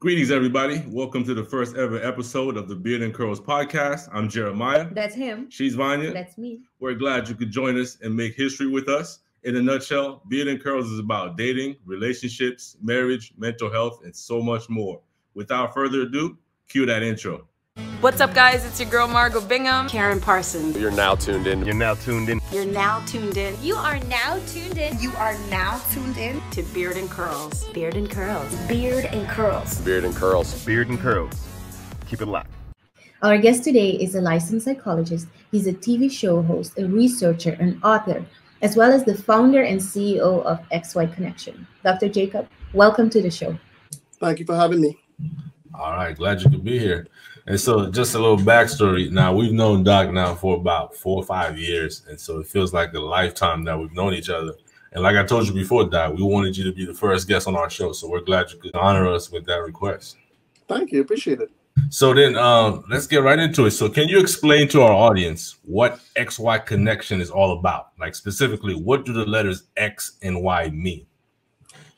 Greetings, everybody. Welcome to the first ever episode of the Beard and Curls podcast. I'm Jeremiah. That's him. She's Vanya. That's me. We're glad you could join us and make history with us. In a nutshell, Beard and Curls is about dating, relationships, marriage, mental health, and so much more. Without further ado, cue that intro. What's up, guys? It's your girl Margot Bingham. Karen Parsons. You're now tuned in. You're now tuned in. You're now tuned in. You are now tuned in. You are now tuned in to Beard and Curls. Beard and Curls. Beard and Curls. Beard and Curls. Beard and Curls. Keep it locked. Our guest today is a licensed psychologist. He's a TV show host, a researcher, an author, as well as the founder and CEO of XY Connection. Dr. Jacob, welcome to the show. Thank you for having me. All right, glad you could be here. And so, just a little backstory. Now, we've known Doc now for about four or five years, and so it feels like a lifetime that we've known each other. And like I told you before, Doc, we wanted you to be the first guest on our show, so we're glad you could honor us with that request. Thank you, appreciate it. So then, um, let's get right into it. So, can you explain to our audience what XY connection is all about? Like specifically, what do the letters X and Y mean?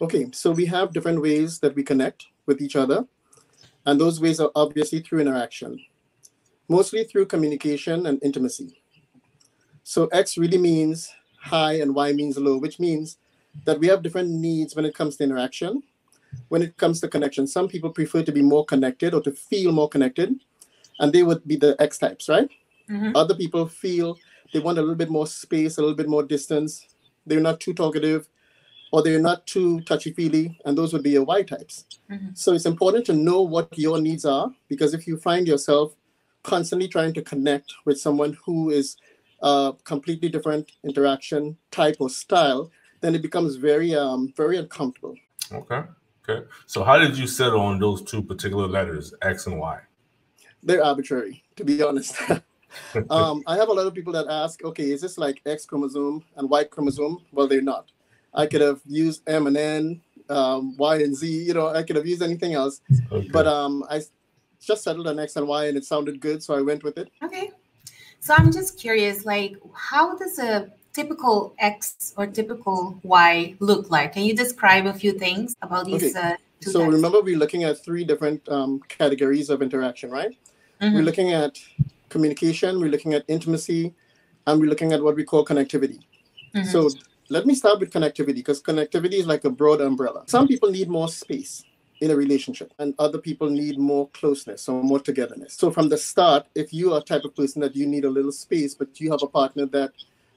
Okay, so we have different ways that we connect with each other and those ways are obviously through interaction, mostly through communication and intimacy. So X really means high and Y means low, which means that we have different needs when it comes to interaction. When it comes to connection, some people prefer to be more connected or to feel more connected, and they would be the X types, right? Mm-hmm. Other people feel they want a little bit more space, a little bit more distance. They're not too talkative, or they're not too touchy feely, and those would be your Y types. Mm-hmm. So it's important to know what your needs are because if you find yourself constantly trying to connect with someone who is a completely different interaction type or style, then it becomes very, um, very uncomfortable. Okay. Okay. So how did you settle on those two particular letters, X and Y? They're arbitrary, to be honest. um, I have a lot of people that ask, okay, is this like X chromosome and Y chromosome? Well, they're not. I could have used M and N, um, Y and Z. You know, I could have used anything else, okay. but um, I just settled on X and Y, and it sounded good, so I went with it. Okay. So I'm just curious, like, how does a typical X or typical Y look like? Can you describe a few things about these? Okay. Uh, so types? remember, we're looking at three different um, categories of interaction, right? Mm-hmm. We're looking at communication, we're looking at intimacy, and we're looking at what we call connectivity. Mm-hmm. So let me start with connectivity because connectivity is like a broad umbrella. Some people need more space in a relationship and other people need more closeness or more togetherness. So from the start, if you are a type of person that you need a little space, but you have a partner that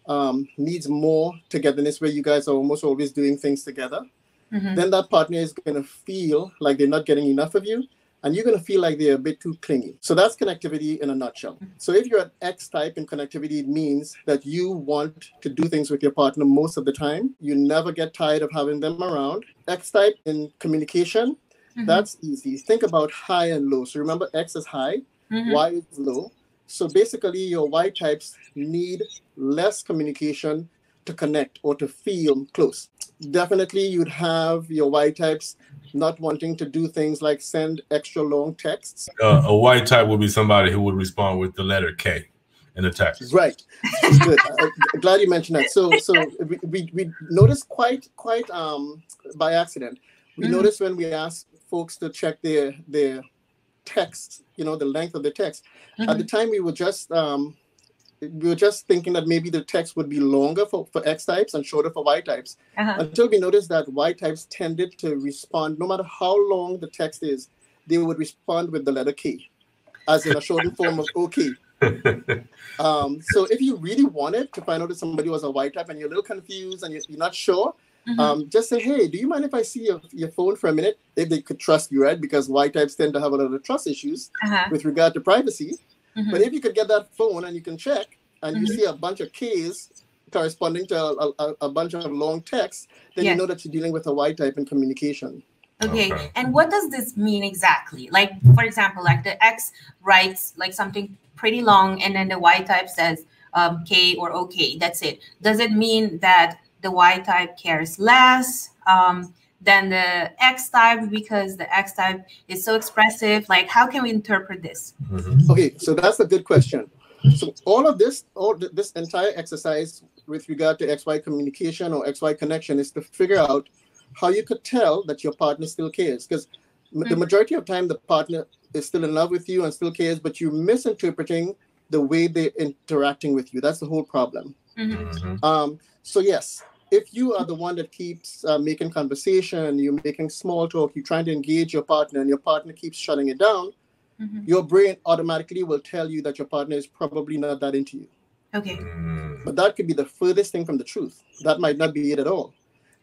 um, needs more togetherness where you guys are almost always doing things together, mm-hmm. then that partner is going to feel like they're not getting enough of you and you're going to feel like they're a bit too clingy. So that's connectivity in a nutshell. So if you're an X type in connectivity, it means that you want to do things with your partner most of the time. You never get tired of having them around. X type in communication, mm-hmm. that's easy. Think about high and low. So remember, X is high, mm-hmm. Y is low. So basically, your Y types need less communication to connect or to feel close. Definitely, you'd have your Y types not wanting to do things like send extra long texts. Uh, a Y type would be somebody who would respond with the letter K in the text. Right. Good. I'm glad you mentioned that. So, so we, we, we noticed quite quite um, by accident. We mm-hmm. noticed when we asked folks to check their their text, you know, the length of the text. Mm-hmm. At the time, we were just um, we were just thinking that maybe the text would be longer for, for X types and shorter for Y types uh-huh. until we noticed that Y types tended to respond, no matter how long the text is, they would respond with the letter K, as in a shortened form of OK. um, so if you really wanted to find out if somebody was a Y type and you're a little confused and you're, you're not sure, mm-hmm. um, just say, hey, do you mind if I see your, your phone for a minute? If they could trust you, right? Because Y types tend to have a lot of trust issues uh-huh. with regard to privacy. Mm-hmm. But if you could get that phone and you can check and mm-hmm. you see a bunch of K's corresponding to a, a, a bunch of long text, then you know that you're dealing with a Y type in communication. Okay. okay. And what does this mean exactly? Like, for example, like the X writes like something pretty long, and then the Y type says um, K or OK. That's it. Does it mean that the Y type cares less? Um, than the X type because the X type is so expressive? Like, how can we interpret this? Mm-hmm. Okay, so that's a good question. So all of this, all this entire exercise with regard to XY communication or XY connection is to figure out how you could tell that your partner still cares. Because mm-hmm. the majority of time the partner is still in love with you and still cares, but you're misinterpreting the way they're interacting with you. That's the whole problem. Mm-hmm. mm-hmm. Um, so yes, if you are the one that keeps uh, making conversation, you're making small talk, you're trying to engage your partner, and your partner keeps shutting it down, mm-hmm. your brain automatically will tell you that your partner is probably not that into you. Okay. Mm. But that could be the furthest thing from the truth. That might not be it at all.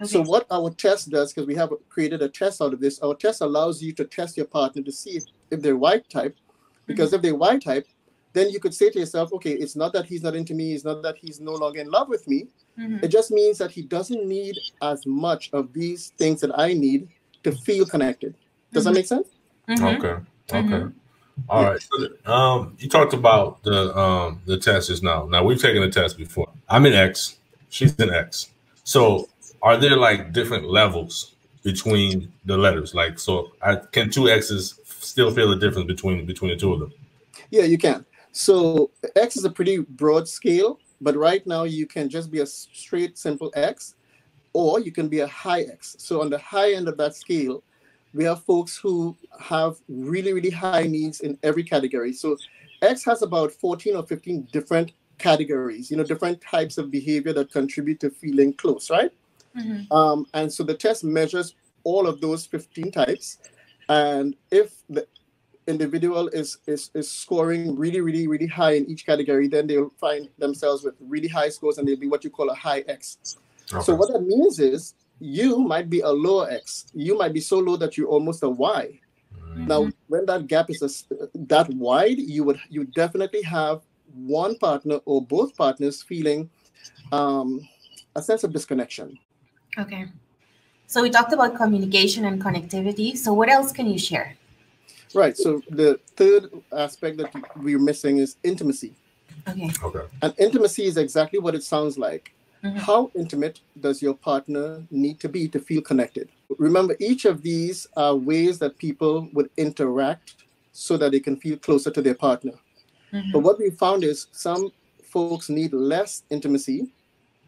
Okay. So what our test does, because we have created a test out of this, our test allows you to test your partner to see if, if they're Y type. Because mm-hmm. if they're Y type, then you could say to yourself, okay, it's not that he's not into me, it's not that he's no longer in love with me. Mm-hmm. It just means that he doesn't need as much of these things that I need to feel connected. Does mm-hmm. that make sense? Mm-hmm. Okay. Okay. Mm-hmm. All right. So, um, you talked about the um the test just now. Now we've taken a test before. I'm an X. She's an X. So are there like different levels between the letters? Like, so I, can two X's still feel the difference between between the two of them? Yeah, you can. So X is a pretty broad scale, but right now you can just be a straight simple X, or you can be a high X. So on the high end of that scale, we have folks who have really, really high needs in every category. So X has about 14 or 15 different categories, you know, different types of behavior that contribute to feeling close, right? Mm-hmm. Um, and so the test measures all of those 15 types. And if the individual is, is, is scoring really, really, really high in each category, then they'll find themselves with really high scores and they'll be what you call a high X. Okay. So what that means is you might be a lower X. You might be so low that you're almost a Y. Mm-hmm. Now, when that gap is a, that wide, you would you definitely have one partner or both partners feeling um, a sense of disconnection. Okay. So we talked about communication and connectivity. So what else can you share? Right. So the third aspect that we're missing is intimacy. Okay. Okay. And intimacy is exactly what it sounds like. Mm-hmm. How intimate does your partner need to be to feel connected? Remember, each of these are ways that people would interact so that they can feel closer to their partner. Mm-hmm. But what we found is some folks need less intimacy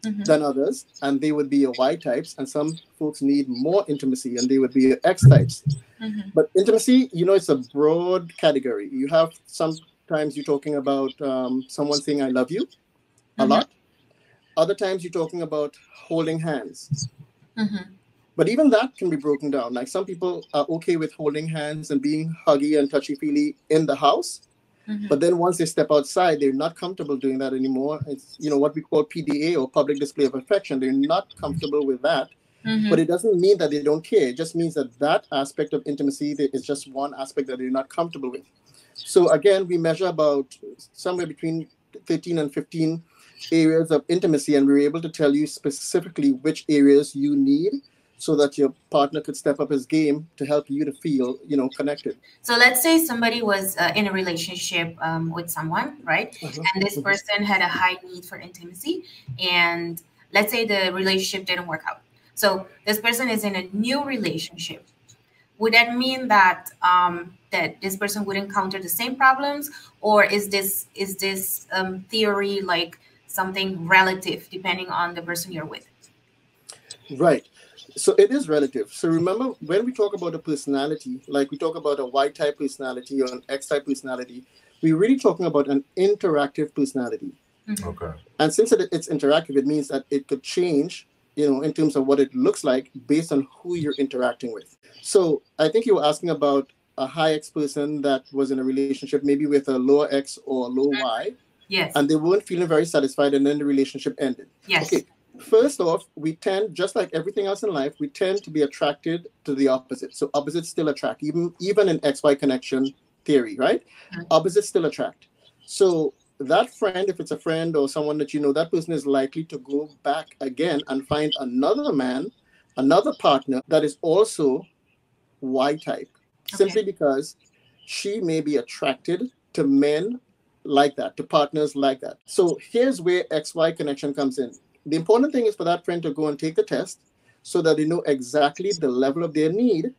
mm-hmm. than others, and they would be Y types, and some folks need more intimacy, and they would be X types. Mm-hmm. But intimacy, you know, it's a broad category. You have sometimes you're talking about um, someone saying "I love you" a mm-hmm. lot. Other times you're talking about holding hands. Mm-hmm. But even that can be broken down. Like some people are okay with holding hands and being huggy and touchy feely in the house Mm-hmm. But then once they step outside, they're not comfortable doing that anymore. It's you know what we call PDA or public display of affection. They're not comfortable with that. Mm-hmm. But it doesn't mean that they don't care. It just means that that aspect of intimacy is just one aspect that they're not comfortable with. So again, we measure about somewhere between 13 and 15 areas of intimacy, and we're able to tell you specifically which areas you need so that your partner could step up his game to help you to feel you know connected. So let's say somebody was uh, in a relationship um, with someone right? Uh-huh. and this mm-hmm. person had a high need for intimacy and let's say the relationship didn't work out. So this person is in a new relationship. Would that mean that um, that this person would encounter the same problems? Or is this is this um, theory like something relative depending on the person you're with? Right so it is relative. So remember when we talk about a personality, like we talk about a Y type personality or an X type personality, we're really talking about an interactive personality. Mm-hmm. Okay. And since it, it's interactive, it means that it could change, you know, in terms of what it looks like based on who you're interacting with. So I think you were asking about a high X person that was in a relationship, maybe with a lower X or a low Y. Yes. And they weren't feeling very satisfied, and then the relationship ended. Yes. Okay first off, we tend, just like everything else in life, we tend to be attracted to the opposite. So opposites still attract, even even in XY connection theory, right? Mm-hmm. Opposites still attract. So that friend, if it's a friend or someone that you know, that person is likely to go back again and find another man, another partner that is also Y type, okay. simply because she may be attracted to men like that, to partners like that. So here's where XY connection comes in the important thing is for that friend to go and take the test so that they know exactly the level of their need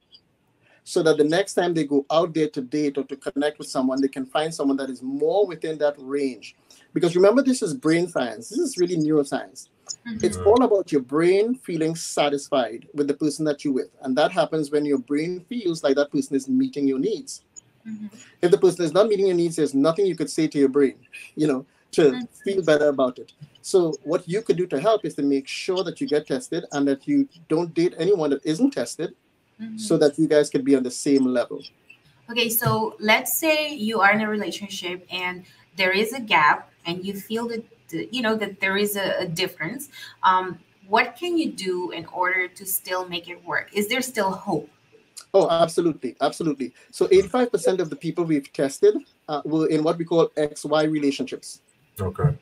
so that the next time they go out there to date or to connect with someone they can find someone that is more within that range because remember this is brain science this is really neuroscience Mhm. It's all about your brain feeling satisfied with the person that you're with. And that happens when your brain feels like that person is meeting your needs. Mhm. If the person is not meeting your needs, there's nothing you could say to your brain, you know, to feel better about it. So what you could do to help is to make sure that you get tested and that you don't date anyone that isn't tested Mhm. so that you guys could be on the same level. Okay, so let's say you are in a relationship and there is a gap and you feel that you know that there is a, a difference. Um, what can you do in order to still make it work? Is there still hope? Oh, absolutely, absolutely. So 85% of the people we've tested uh, were in what we call XY relationships. Okay.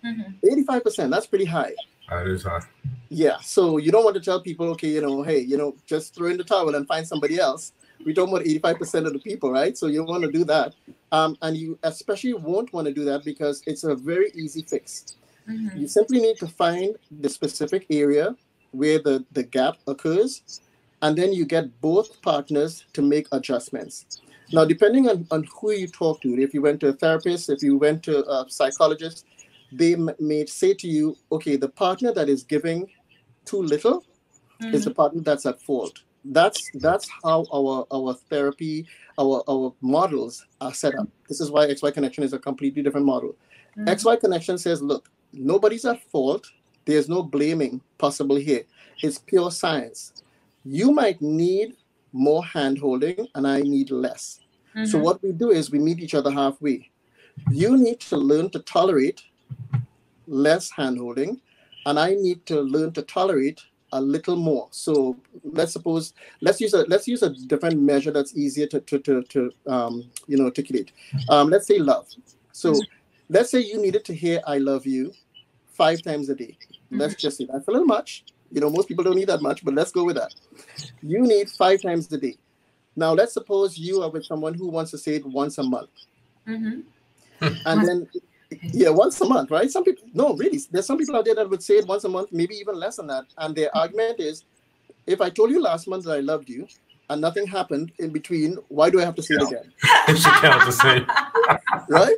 85%, that's pretty high. That is high. Yeah. So you don't want to tell people, okay, you know, hey, you know, just throw in the towel and find somebody else. We're talking about 85% of the people, right? So you don't want to do that. Um, and you especially won't want to do that because it's a very easy fix. Mhm. You simply need to find the specific area where the, the gap occurs, and then you get both partners to make adjustments. Now, depending on, on who you talk to, if you went to a therapist, if you went to a psychologist, they may say to you, okay, the partner that is giving too little is the partner that's at fault. That's that's how our our therapy, our our models are set up. This is why XY Connection is a completely different model. Mhm. XY Connection says, look, nobody's at fault. There's no blaming possible here. It's pure science. You might need more hand holding, and I need less. So Mhm. what we do is we meet each other halfway. You need to learn to tolerate less hand holding, and I need to learn to tolerate a little more. So let's suppose let's use a let's use a different measure that's easier to to to, to um, you know articulate. Um, let's say love. So let's say you needed to hear "I love you" five times a day. Let's just say that's a little much. You know, most people don't need that much, but let's go with that. You need five times a day. Now, let's suppose you are with someone who wants to say it once a month, Mhm. and then yeah, once a month, right? Some people, no, really, there's some people out there that would say it once a month, maybe even less than that. And their argument is, if I told you last month that I loved you, and nothing happened in between, why do I have to say it again? It should count the same. Right?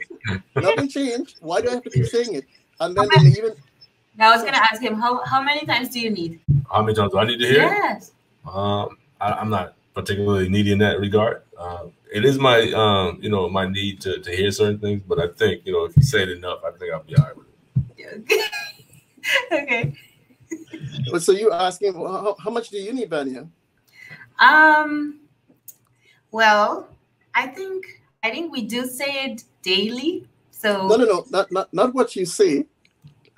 nothing changed. Why do I have to keep saying it? And then they even Now I was gonna ask him how how many times do you need? How many times do I need to hear? it? Yes. Um, I, I'm not particularly needy in that regard. Um, it is my, um, you know, my need to, to hear certain things, but I think, you know, if you say it enough, I think I'll be all right with it. okay. so you're asking well, how, how much do you need, Vanya? Um. Well, I think I think we do say it daily. So No, no, no, not not not what you say.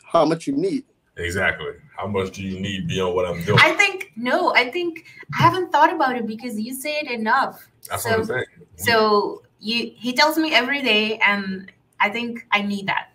How much you need? Exactly. How much do you need beyond what I'm doing? I think no. I think I haven't thought about it because you say it enough. That's so, what I'm saying. So you he tells me every day, and I think I need that.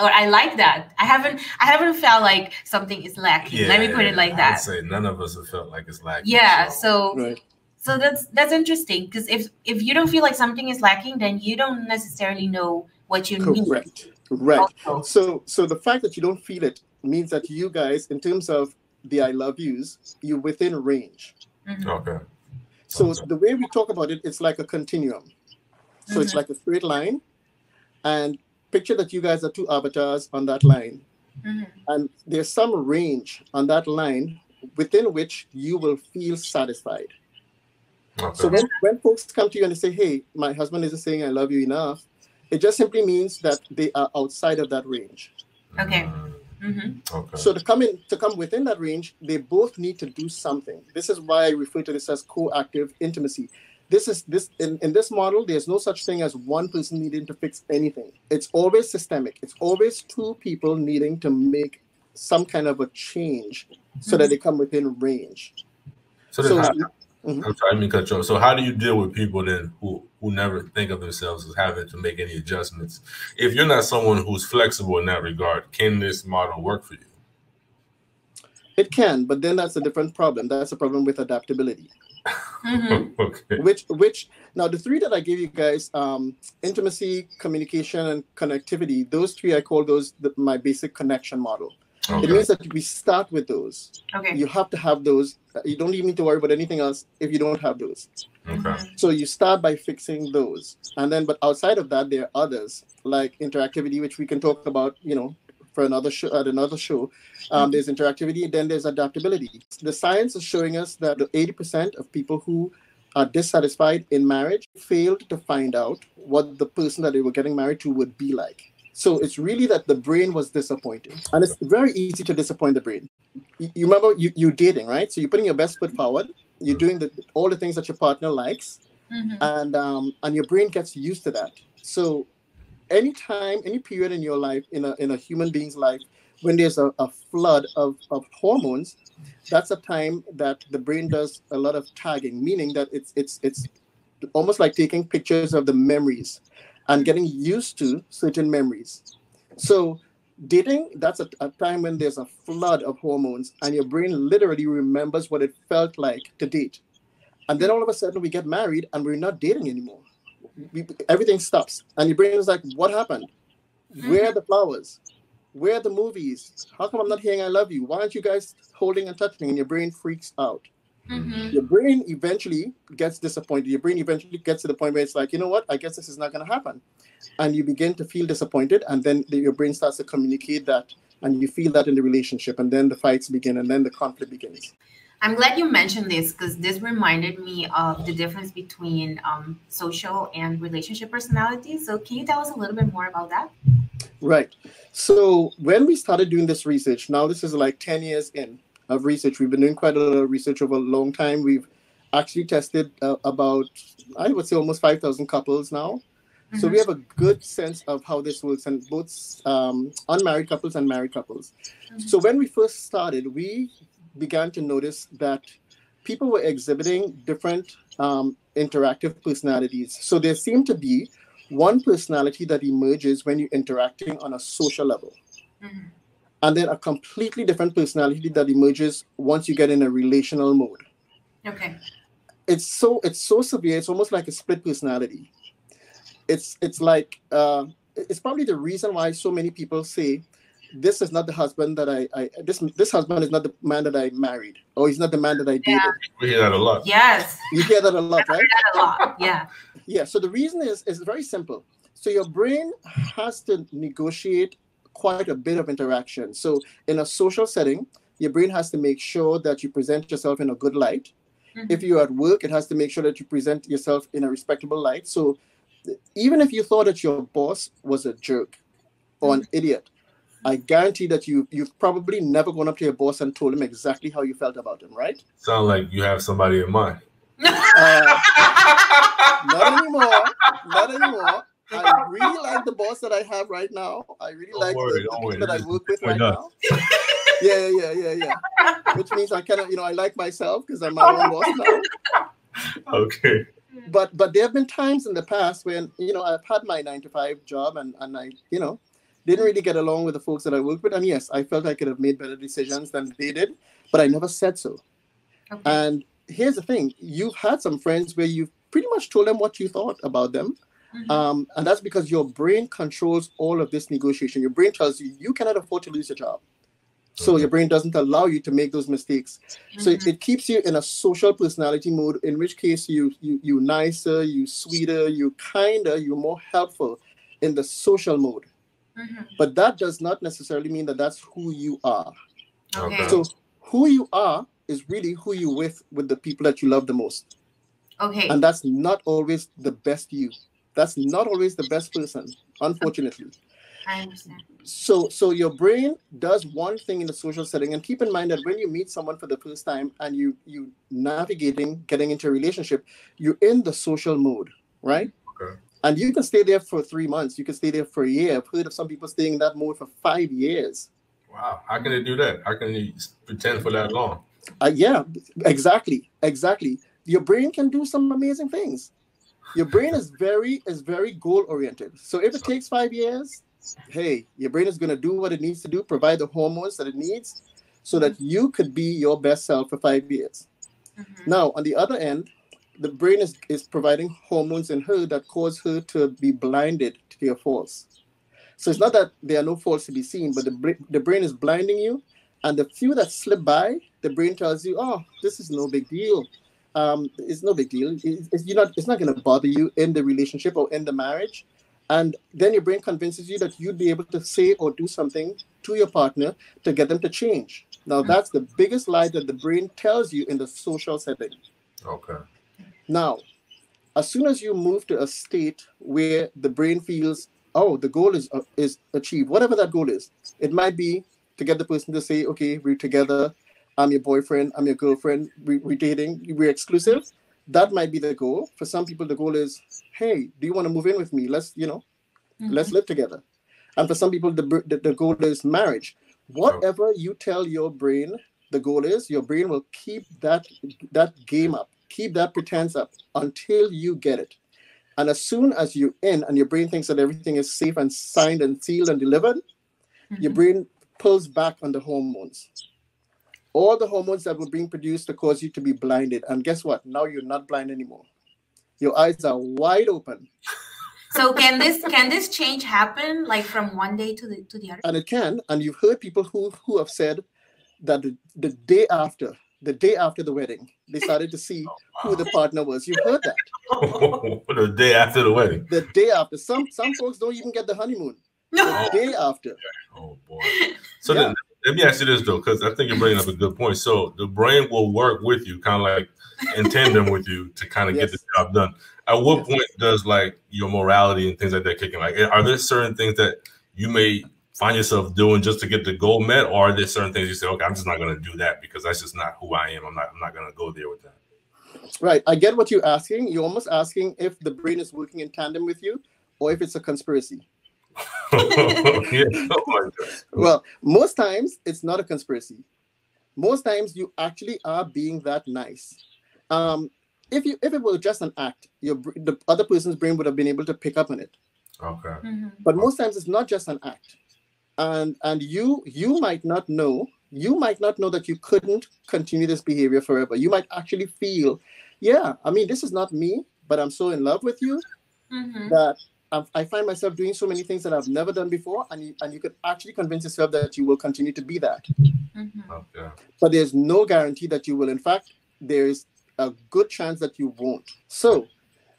Or I like that. I haven't I haven't felt like something is lacking. Let me put it like that. I'd that. say none of us have felt like it's lacking. Yeah. So Right. so that's that's interesting because if if you don't feel like something is lacking, then you don't necessarily know what you need. Correct. Right. So so the fact that you don't feel it means that you guys, in terms of the I love yous, you're within range. Mhm. Okay. So Okay. the way we talk about it, it's like a continuum. So it's Mhm. like a straight line, and picture that you guys are two avatars on that line, Mhm. and there's some range on that line within which you will feel satisfied. Okay. So when, when folks come to you and they say, "Hey, my husband isn't saying I love you enough," it just simply means that they are outside of that range. Okay. Mm, Mhm. Okay. So to come in to come within that range, they both need to do something. This is why I refer to this as co-active intimacy. This is this in, in this model, there's no such thing as one person needing to fix anything. It's always systemic. It's always two people needing to make some kind of a change so that they come within range. so, So how, Mhm. I'm trying to mean cut you off. So how do you deal with people then who who never think of themselves as having to make any adjustments? If you're not someone who's flexible in that regard, can this model work for you? it can, but then that's a different problem. That's a problem with adaptability. Mhm. okay. which which now the three that i gave you guys um intimacy communication and connectivity those three i call those the, my basic connection model it means that we start with those Okay. you have to have those you don't even need to worry about anything else if you don't have those Okay. so you start by fixing those and then but outside of that there are others like interactivity which we can talk about you know for another show at another show. Um, there's interactivity, then there's adaptability. The science is showing us that 80% of people who are dissatisfied in marriage failed to find out what the person that they were getting married to would be like. So it's really that the brain was disappointed. And it's very easy to disappoint the brain. You, you remember you, you dating, right? So you're putting your best foot forward. You're doing the, all the things that your partner likes. Mm-hmm. And um, and your brain gets used to that. So anytime, any period in your life, in a in a human being's life, when there's a, a flood of, of hormones, that's a time that the brain does a lot of tagging, meaning that it's it's it's almost like taking pictures of the memories and getting used to certain memories. So dating, that's a, a, time when there's a flood of hormones and your brain literally remembers what it felt like to date. And then all of a sudden we get married and we're not dating anymore. We, everything stops. And your brain is like, what happened? Where are the flowers? Where are the movies? How come I'm not hearing I love you? Why aren't you guys holding and touching? And your brain freaks out. Mm-hmm. Your brain eventually gets disappointed. Your brain eventually gets to the point where it's like, you know what? I guess this is not going to happen. And you begin to feel disappointed. And then the, your brain starts to communicate that. And you feel that in the relationship. And then the fights begin. And then the conflict begins. I'm glad you mentioned this because this reminded me of the difference between um, social and relationship personality. So, can you tell us a little bit more about that? Right. So, when we started doing this research, now this is like 10 years in of research, we've been doing quite a lot of research over a long time. We've actually tested uh, about, I would say, almost 5,000 couples now. Mm-hmm. So, we mm-hmm. have a good sense of how this works, and both um, unmarried couples and married couples. Mm-hmm. So, when we first started, we began to notice that people were exhibiting different um, interactive personalities. So there seemed to be one personality that emerges when you're interacting on a social level. Mm-hmm. And then a completely different personality that emerges once you get in a relational mode. Okay. It's so it's so severe. It's almost like a split personality. It's it's like uh, it's probably the reason why so many people say this is not the husband that I, I this this husband is not the man that I married, or he's not the man that I dated. Yeah. We hear that a lot. Yes. You hear that a lot, right? a lot. Yeah. Yeah. So the reason is is very simple. So your brain has to negotiate quite a bit of interaction. So in a social setting, your brain has to make sure that you present yourself in a good light. Mm-hmm. If you're at work, it has to make sure that you present yourself in a respectable light. So even if you thought that your boss was a jerk or an mm-hmm. idiot, I guarantee that you you've probably never gone up to your boss and told him exactly how you felt about him, right? Sound like you have somebody in mind. Uh, not anymore. Not anymore. I really like the boss that I have right now. I really don't like worry, the, the people that I work with right now. yeah, yeah, yeah, yeah. Which means I kind of, you know, I like myself because I'm my own boss now. Okay. But but there have been times in the past when you know I've had my nine to five job and and I you know didn't really get along with the folks that I worked with. And yes, I felt I could have made better decisions than they did, but I never said so. Okay. And here's the thing you've had some friends where you've pretty much told them what you thought about them. Mm-hmm. Um, and that's because your brain controls all of this negotiation. Your brain tells you you cannot afford to lose your job. So your brain doesn't allow you to make those mistakes. Mm-hmm. So it, it, keeps you in a social personality mode, in which case you you you nicer, you sweeter, you kinder, you're more helpful in the social mode. Mm-hmm. But that does not necessarily mean that that's who you are. Okay. So who you are is really who you with with the people that you love the most. Okay. And that's not always the best you. That's not always the best person, unfortunately. I understand. So so your brain does one thing in a social setting and keep in mind that when you meet someone for the first time and you you navigating getting into a relationship, you're in the social mode, right? Okay. And you can stay there for three months. You can stay there for a year. I've heard of some people staying in that mode for five years. Wow. How can they do that? How can they pretend for that long? Uh, yeah, exactly. Exactly. Your brain can do some amazing things. Your brain is very is very goal oriented. So if it takes five years, hey, your brain is going to do what it needs to do, provide the hormones that it needs, so that you could be your best self for five years. Mm-hmm. Now, on the other end, the brain is, is providing hormones in her that cause her to be blinded to your faults. So it's not that there are no faults to be seen, but the, the brain is blinding you. And the few that slip by, the brain tells you, oh, this is no big deal. Um, it's no big deal. It's, it's, you're not, it's not going to bother you in the relationship or in the marriage. And then your brain convinces you that you'd be able to say or do something to your partner to get them to change. Now, that's the biggest lie that the brain tells you in the social setting. Okay. Now, as soon as you move to a state where the brain feels, oh, the goal is uh, is achieved, whatever that goal is, it might be to get the person to say, okay, we're together, I'm your boyfriend, I'm your girlfriend, we, we're dating, we're exclusive. That might be the goal. For some people, the goal is, hey, do you want to move in with me? Let's, you know, Mm-hmm. let's live together. And for some people, the, the, the goal is marriage. Whatever you tell your brain the goal is, your brain will keep that that game up, keep that pretense up until you get it. And as soon as you're in and your brain thinks that everything is safe and signed and sealed and delivered, your Mhm. brain pulls back on the hormones. All the hormones that were being produced to cause you to be blinded. And guess what? Now you're not blind anymore. Your eyes are wide open. So can this can this change happen like from one day to the to the other? And it can. And you've heard people who, who have said that the, the day after, the day after the wedding, they started to see oh, who the partner was. You've heard that. the day after the wedding. The day after. Some some folks don't even get the honeymoon. No. The day after. Oh boy. So Yeah. then, let me ask you this though, because I think you're bringing up a good point. So the brain will work with you, kind of like in tandem with you, to kind of get the job done. At what Yes. point does like your morality and things like that kick in? Like, are there certain things that you may find yourself doing just to get the goal met, or are there certain things you say, okay, I'm just not going to do that because that's just not who I am. I'm not. I'm not going to go there with that. Right. I get what you're asking. You're almost asking if the brain is working in tandem with you or if it's a conspiracy. yeah. Oh. Well, most times it's not a conspiracy. Most times you actually are being that nice. Um, if you if it were just an act, your the other person's brain would have been able to pick up on it. Okay. Mhm. But most times it's not just an act, and and you you might not know you might not know that you couldn't continue this behavior forever. You might actually feel, yeah, I mean this is not me, but I'm so in love with you Mhm. that I've, I find myself doing so many things that I've never done before, and you, and you could actually convince yourself that you will continue to be that. Mhm. Okay. But there's no guarantee that you will. In fact, there is a good chance that you won't. So,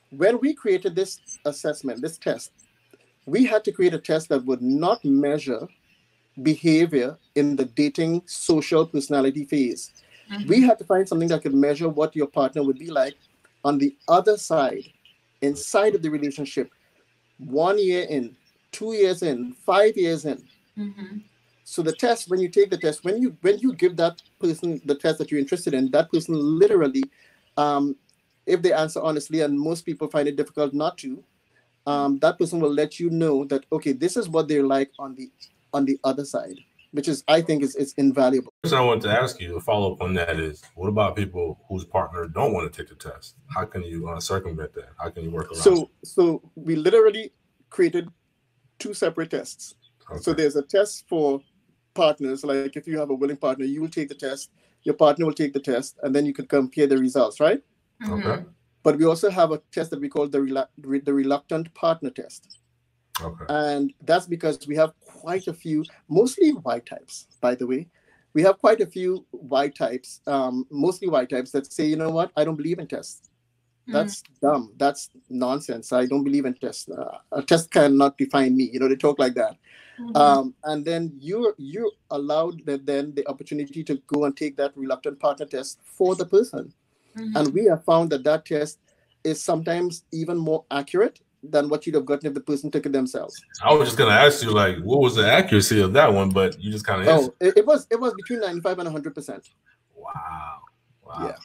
when we created this assessment, this test, we had to create a test that would not measure behavior in the dating social personality phase. Mhm. We had to find something that could measure what your partner would be like on the other side, inside of the relationship, one year in, two years in, five years in. Mhm. So the test, when you take the test, when you when you give that person the test that you're interested in, that person literally, um, if they answer honestly, and most people find it difficult not to, um, that person will let you know that okay, this is what they're like on the on the other side, which is I think is is invaluable. question I wanted to ask you, a follow up on that is, what about people whose partner don't want to take the test? How can you uh, circumvent that? How can you work around? So so we literally created two separate tests. it? So there's a test for partners. Like if you have a willing partner, you will take the test. Your partner will take the test, and then you can compare the results, right? Okay. But we also have a test that we call the relu- re- the reluctant partner test, Okay. and that's because we have quite a few, mostly Y types, by the way. We have quite a few Y types, um, mostly Y types that say, you know what, I don't believe in tests. That's dumb. That's nonsense. I don't believe in tests. Uh, a test cannot define me. You know, they talk like that. Mhm. Um, and then you're you're allowed the, then the opportunity to go and take that reluctant partner test for the person. Mhm. And we have found that that test is sometimes even more accurate than what you'd have gotten if the person took it themselves. I was just gonna ask you, like, what was the accuracy of that one? But you just kind of Oh, it, it was it was between 95 and 100 percent. wow, wow. Yeah.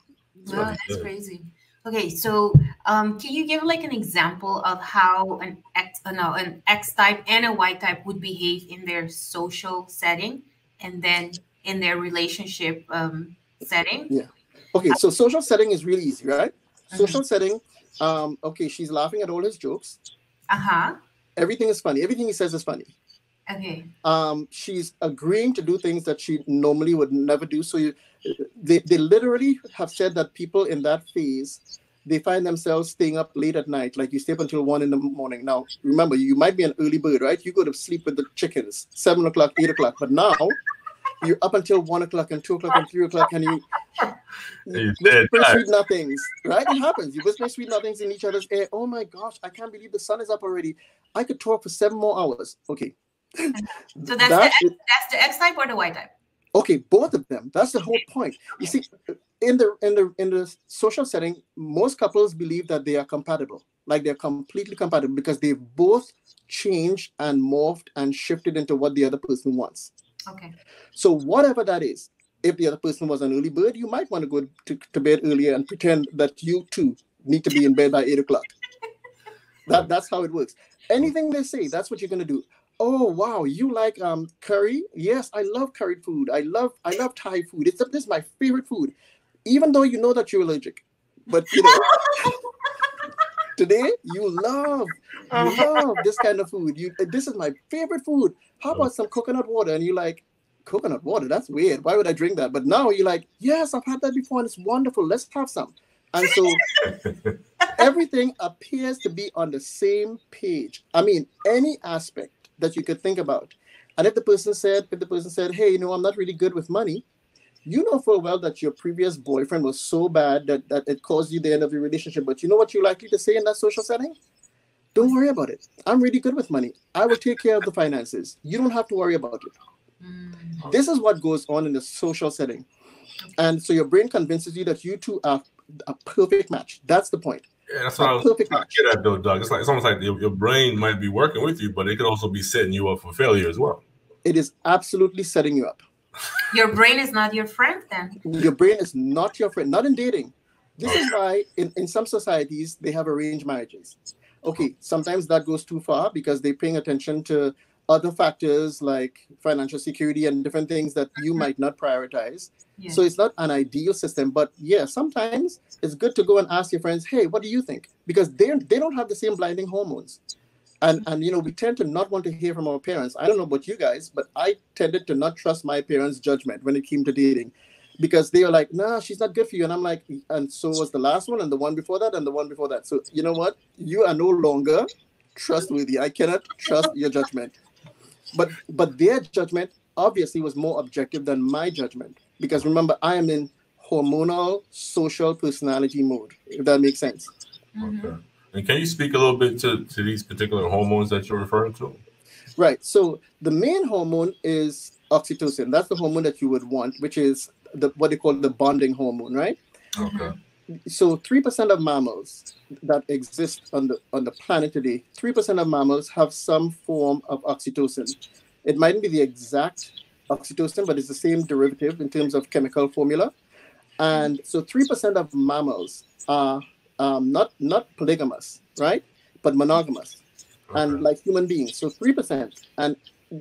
That's Wow, really that's good. crazy. Okay, so um, can you give like an example of how an X, uh, no, an X type and a Y type would behave in their social setting, and then in their relationship um, setting? Yeah. Okay, so social setting is really easy, right? Mhm. Social setting. Um, okay, she's laughing at all his jokes. Uh huh. Everything is funny. Everything he says is funny. Okay. um, she's agreeing to do things that she normally would never do. So you, they, they literally have said that people in that phase, they find themselves staying up late at night. Like you stay up until one in the morning. Now, remember, you might be an early bird, right? You go to sleep with the chickens, seven o'clock, eight o'clock. But now you're up until one o'clock and two o'clock and three o'clock, and you, You you whisper sweet nothings, right? It happens. You whisper sweet nothings in each other's ear. Oh my gosh, I can't believe the sun is up already. I could talk for seven more hours. Okay, So that's That the is- that's the X type or the Y type. Okay, both of them. That's the whole point. You see, in the in the in the social setting, most couples believe that they are compatible, like they're completely compatible because they've both changed and morphed and shifted into what the other person wants. Okay. So whatever that is, if the other person was an early bird, you might want to go to, to bed earlier and pretend that you too need to be in bed by eight o'clock. That that's how it works. Anything they say, that's what you're gonna do. Oh wow, you like um curry? Yes, I love curried food. I love I love Thai food. It's this is my favorite food, even though you know that you're allergic. But you know, today you love you uh-huh. love this kind of food. You this is my favorite food. How about some coconut water? And you're like, coconut water? That's weird. Why would I drink that? But now you're like, yes, I've had that before and it's wonderful. Let's have some. And so everything appears to be on the same page. I mean, any aspect that you could think about. And if the person said, if the person said, hey, you know, I'm not really good with money, you know full well that your previous boyfriend was so bad that, that it caused you the end of your relationship. But you know what you're likely to say in that social setting? Don't worry about it. I'm really good with money. I will take care of the finances. You don't have to worry about it. Mm. This is what goes on in the social setting. And so your brain convinces you that you two are a perfect match. That's the point. Yeah, that's what I A was perfect trying match. to get at, though, Doc. It's like it's almost like your, your brain might be working with you, but it could also be setting you up for failure as well. It is absolutely setting you up. Your brain is not your friend then. Your brain is not your friend, not in dating. This is why in, in some societies they have arranged marriages. Okay, sometimes that goes too far because they're paying attention to other factors like financial security and different things that you mm-hmm. might not prioritize. Yeah. So it's not an ideal system, but yeah, sometimes it's good to go and ask your friends, "Hey, what do you think?" Because they they don't have the same blinding hormones, and and you know we tend to not want to hear from our parents. I don't know about you guys, but I tended to not trust my parents' judgment when it came to dating, because they were like, "Nah, she's not good for you," and I'm like, and so was the last one, and the one before that, and the one before that. So you know what? You are no longer trustworthy. I cannot trust your judgment, but but their judgment obviously was more objective than my judgment because remember I am in hormonal social personality mode if that makes sense Mhm. Okay. And can you speak a little bit to, to these particular hormones that you're referring to? right. So the main hormone is oxytocin. That's the hormone that you would want which is the what they call the bonding hormone right? Okay. so 3% of mammals that exist on the on the planet today 3% of mammals have some form of oxytocin. It mightn't be the exact oxytocin but it's the same derivative in terms of chemical formula. And so 3% of mammals are um, not not polygamous right? But monogamous and like human beings. So 3% and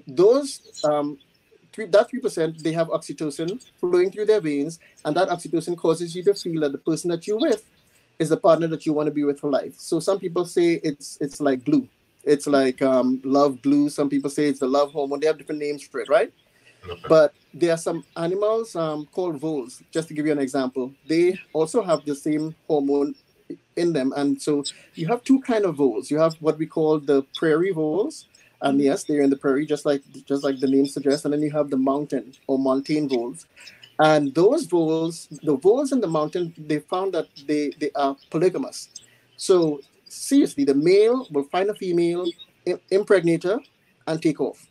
those um, three, that 3% they have oxytocin flowing through their veins and that oxytocin causes you to feel that the person that you're with is the partner that you want to be with for life. So some people say it's it's like glue. It's like um, love glue. Some people say it's the love hormone. They have different names for it right? Okay. but there are some animals um, called voles. Just to give you an example they also have the same hormone in them. And so you have two kind of voles. You have what we call the prairie voles. And yes they're in the prairie just like just like the name suggests. And then you have the mountain or mountain voles. And those voles the voles in the mountain they found that they they are polygamous. So seriously the male will find a female im- impregnate her and take off.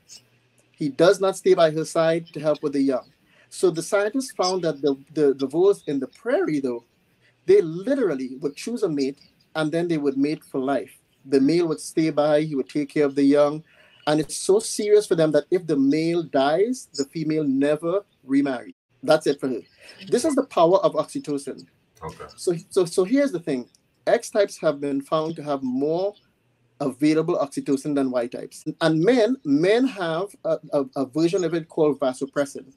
He does not stay by her side to help with the young. So the scientists found that the the, the voles in the prairie though they literally would choose a mate and then they would mate for life. The male would stay by, he would take care of the young. And it's so serious for them that if the male dies, the female never remarries. That's it for her. This is the power of oxytocin. Okay. So, so, so here's the thing X types have been found to have more available oxytocin than Y types. And men, men have a, a, a version of it called vasopressin.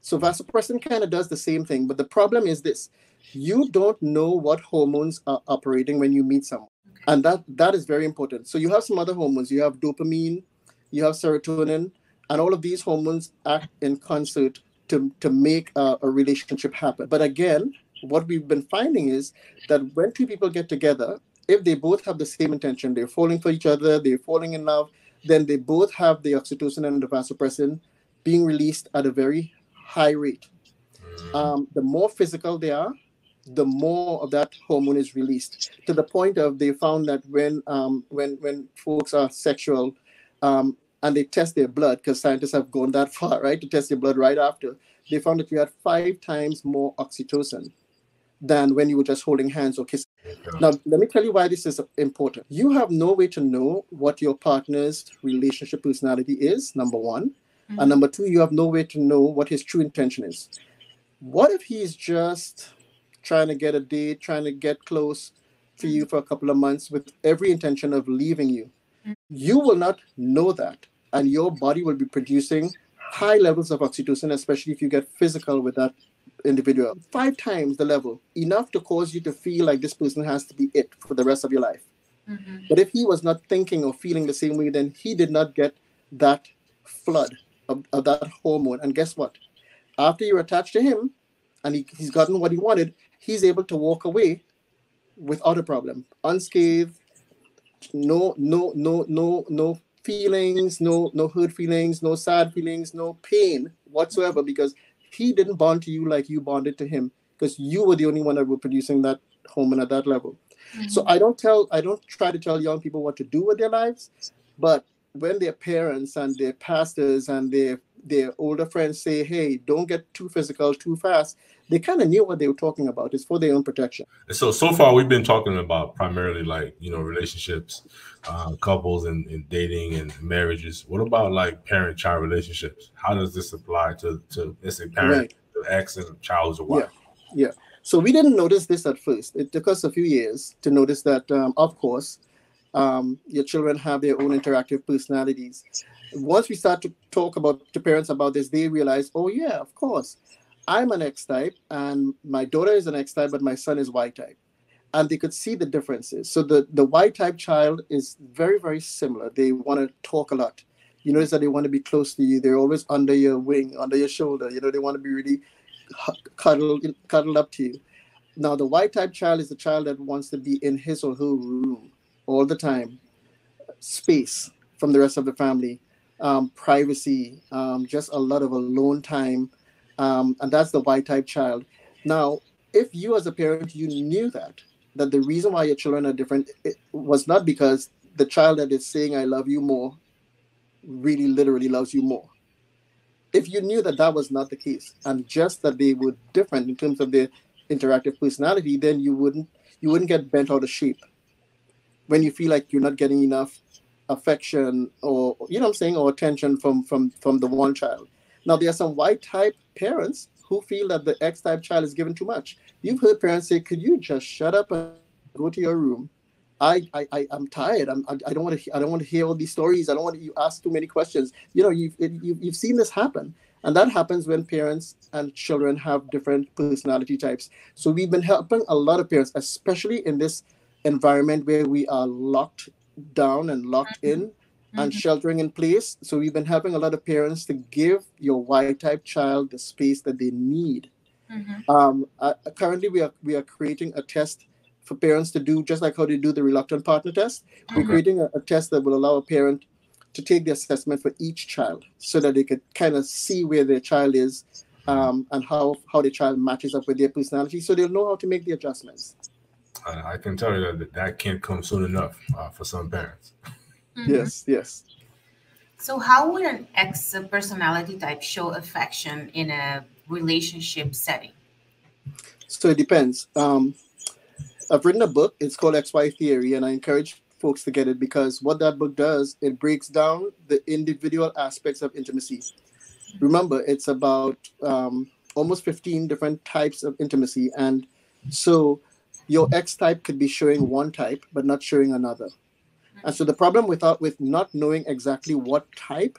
So vasopressin kind of does the same thing, but the problem is this: you don't know what hormones are operating when you meet someone, and that that is very important. So you have some other hormones. You have dopamine, you have serotonin, and all of these hormones act in concert to to make a, a relationship happen. But again, what we've been finding is that when two people get together, if they both have the same intention, they're falling for each other, they're falling in love, then they both have the oxytocin and the vasopressin being released at a very high rate. Um, the more physical they are, the more of that hormone is released. To the point of they found that when um, when when folks are sexual, um, and they test their blood because scientists have gone that far, right, to test your blood right after, they found that you had five times more oxytocin than when you were just holding hands or kissing. Now, let me tell you why this is important. You have no way to know what your partner's relationship personality is, number one. Mm-hmm. And number two, you have no way to know what his true intention is. What if he's just trying to get a date, trying to get close to you for a couple of months with every intention of leaving you? You will not know that. And your body will be producing high levels of oxytocin, especially if you get physical with that individual. Five times the level, enough to cause you to feel like this person has to be it for the rest of your life. Mm-hmm. But if he was not thinking or feeling the same way, then he did not get that flood of, of that hormone. And guess what? After you're attached to him and he, he's gotten what he wanted, he's able to walk away without a problem, unscathed, no, no, no, no, no feelings, no, no hurt feelings, no sad feelings, no pain whatsoever, because he didn't bond to you like you bonded to him, because you were the only one that were producing that hormone at that level. Mm-hmm. So I don't tell, I don't try to tell young people what to do with their lives, but when their parents and their pastors and their their older friends say, "Hey, don't get too physical too fast," they kind of knew what they were talking about. It's for their own protection. So so far, we've been talking about primarily like you know relationships, uh, couples, and, and, dating and marriages. What about like parent-child relationships? How does this apply to to let's say parent, right. the ex, and child or wife? Yeah, yeah. So we didn't notice this at first. It took us a few years to notice that, um, of course, um, your children have their own interactive personalities. Once we start to talk about to parents about this, they realize, oh yeah, of course, I'm an X type, and my daughter is an X type, but my son is Y type, and they could see the differences. So the the Y type child is very very similar. They want to talk a lot. You notice that they want to be close to you. They're always under your wing, under your shoulder. You know they want to be really cuddled cuddled up to you. Now the Y type child is the child that wants to be in his or her room all the time, space from the rest of the family, um, privacy, um, just a lot of alone time, um, and that's the Y type child. Now, if you as a parent you knew that that the reason why your children are different was not because the child that is saying "I love you" more really literally loves you more. If you knew that that was not the case, and just that they were different in terms of their interactive personality, then you wouldn't you wouldn't get bent out of shape when you feel like you're not getting enough affection or you know I'm saying or attention from from from the one child. Now there are some Y type parents who feel that the X type child is given too much. You've heard parents say, "Could you just shut up and go to your room?" I I, I am tired. I'm, I, I don't want to I don't want to hear all these stories. I don't want you ask too many questions. You know you've you've, you've seen this happen. And that happens when parents and children have different personality types. So we've been helping a lot of parents, especially in this environment where we are locked down and locked mm-hmm. in and mm-hmm. sheltering in place. So we've been helping a lot of parents to give your Y type child the space that they need. Mm-hmm. Um, uh, currently, we are we are creating a test for parents to do just like how they do the reluctant partner test. We're mm-hmm. creating a, a, test that will allow a parent to take the assessment for each child, so that they could kind of see where their child is um, and how how the child matches up with their personality, so they'll know how to make the adjustments. I can tell you that that can't come soon enough uh, for some parents. Mm-hmm. Yes, yes. So, how would an X personality type show affection in a relationship setting? So it depends. Um, I've written a book. It's called XY Theory, and I encourage folks to get it because what that book does, it breaks down the individual aspects of intimacy. Remember, it's about um, almost 15 different types of intimacy, and so your X type could be showing one type but not showing another. And so the problem without with not knowing exactly what type,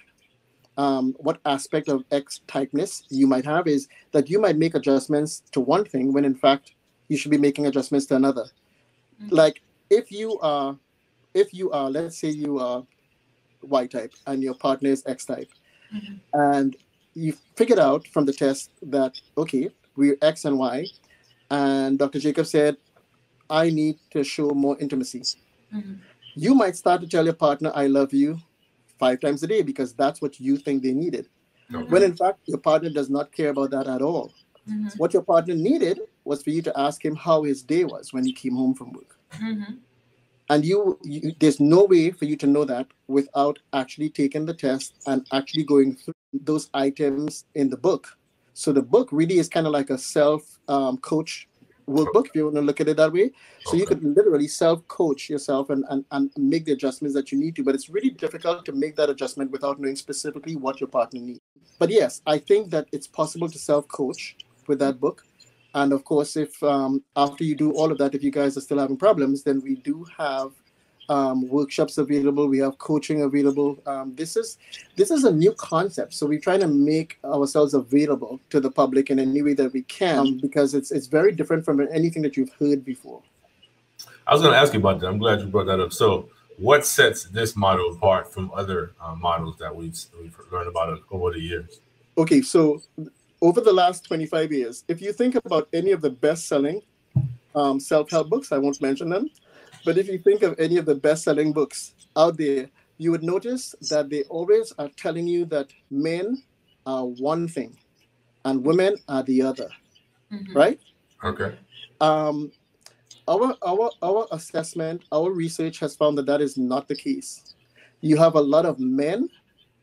um, what aspect of X typeness you might have is that you might make adjustments to one thing when in fact you should be making adjustments to another. Mm-hmm. Like if you are, if you are, let's say you are Y type and your partner is X type, mm-hmm. and you figured out from the test that okay, we're X and Y, and Dr. Jacob said I need to show more intimacy. Mm-hmm. You might start to tell your partner, I love you five times a day because that's what you think they needed. Okay. When in fact, your partner does not care about that at all. Mm-hmm. What your partner needed was for you to ask him how his day was when he came home from work. Mm-hmm. and you, you there's no way for you to know that without actually taking the test and actually going through those items in the book so the book really is kind of like a self um, coach workbook if you want to look at it that way. So okay. you could literally self coach yourself and, and and make the adjustments that you need to but it's really difficult to make that adjustment without knowing specifically what your partner needs. But yes i think that it's possible to self coach with that book. And of course, if um, after you do all of that, if you guys are still having problems, then we do have um, workshops available. We have coaching available. Um, this is this is a new concept, so we're trying to make ourselves available to the public in any way that we can because it's it's very different from anything that you've heard before. I was going to ask you about that. I'm glad you brought that up. So, what sets this model apart from other uh, models that we've we've learned about over the years? Okay, so over the last 25 years, if you think about any of the best selling um, self help books, I won't mention them, but if you think of any of the best selling books out there, you would notice that they always are telling you that men are one thing and women are the other, mm-hmm. right? Okay. Um, our, our, our assessment, our research has found that that is not the case. You have a lot of men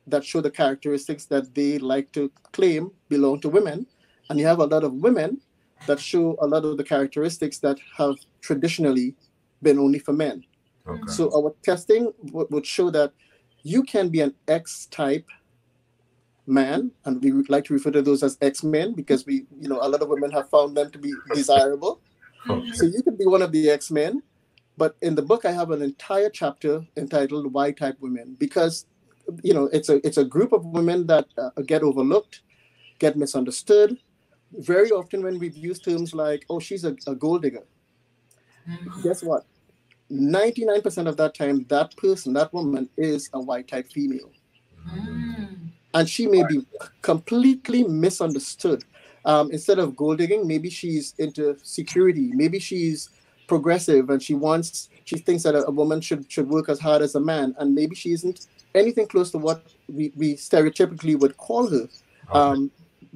that show the characteristics that they like to claim belong to women. And you have a lot of women that show a lot of the characteristics that have traditionally been only for men. Okay. So our testing w- would show that you can be an X type man, and we would like to refer to those as X men because we, you know, a lot of women have found them to be desirable. Okay. So you could be one of the X men, but in the book I have an entire chapter entitled Y type women because you know it's a it's a group of women that uh, get overlooked get misunderstood very often when we use terms like oh she's a, a gold digger. Guess what? 99% of that time that person that woman is a Y type female. Mm. and she may be completely misunderstood. Um, instead of gold digging maybe she's into security. Maybe she's progressive and she wants she thinks that a, a woman should should work as hard as a man. And maybe she isn't anything close to what we, we stereotypically would call her um,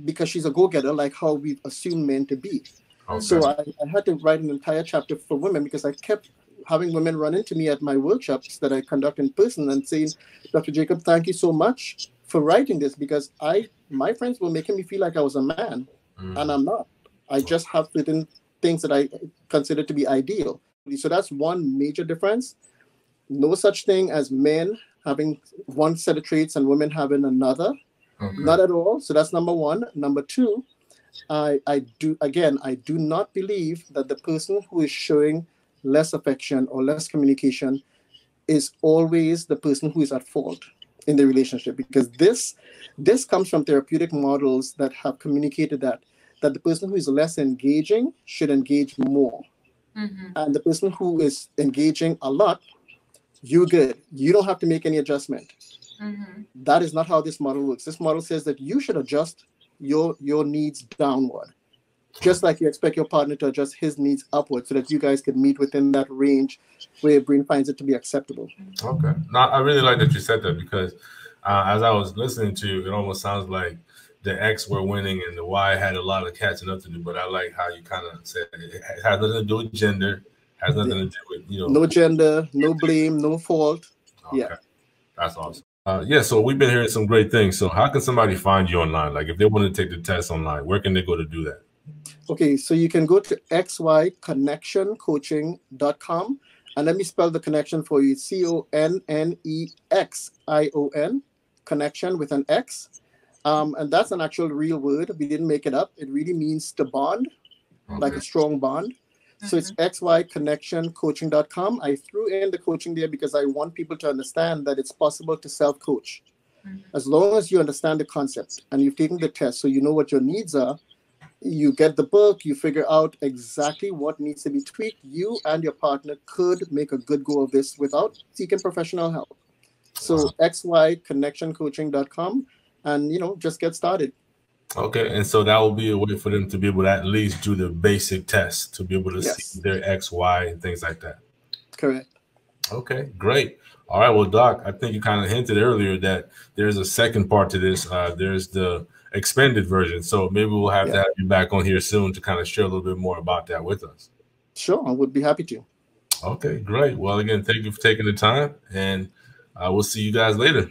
because she's a go-getter like how we assume men to be okay. so I, I had to write an entire chapter for women because i kept having women run into me at my workshops that i conduct in person and saying dr jacob thank you so much for writing this because i my friends were making me feel like i was a man mm. and i'm not i just have certain things that i consider to be ideal so that's one major difference no such thing as men having one set of traits and women having another. Okay. Not at all. So that's number one. Number two, I, I do again, I do not believe that the person who is showing less affection or less communication is always the person who is at fault in the relationship because this this comes from therapeutic models that have communicated that that the person who is less engaging should engage more mm-hmm. and the person who is engaging a lot you're good. You don't have to make any adjustment. Mm-hmm. That is not how this model works. This model says that you should adjust your your needs downward, just like you expect your partner to adjust his needs upward, so that you guys can meet within that range where your brain finds it to be acceptable. Okay. Now I really like that you said that because uh, as I was listening to you, it almost sounds like the X were winning and the Y had a lot of catching up to do. But I like how you kind of said it has nothing to do with gender has nothing to do with you know. No gender, no blame, no fault. Okay. Yeah, that's awesome. Uh, yeah, so we've been hearing some great things. So how can somebody find you online? Like if they want to take the test online, where can they go to do that? Okay, so you can go to xyconnexioncoaching.com. and let me spell the connection for you. C O N N E X I O N, connection with an X. Um, and that's an actual real word. We didn't make it up. It really means to bond, okay. like a strong bond. So it's mm-hmm. xyconnexioncoaching.com. I threw in the coaching there because I want people to understand that it's possible to self coach. Mm-hmm. As long as you understand the concept and you've taken the test, so you know what your needs are, you get the book, you figure out exactly what needs to be tweaked. You and your partner could make a good go of this without seeking professional help. So xyconnexioncoaching.com and you know just get started. Okay, and so that will be a way for them to be able to at least do the basic test to be able to yes. see their X, Y, and things like that. Correct. Okay, great. All right, well, Doc, I think you kind of hinted earlier that there's a second part to this. Uh, there's the expanded version. So maybe we'll have yeah. to have you back on here soon to kind of share a little bit more about that with us. Sure, I would be happy to. Okay, great. Well, again, thank you for taking the time, and uh, we'll see you guys later.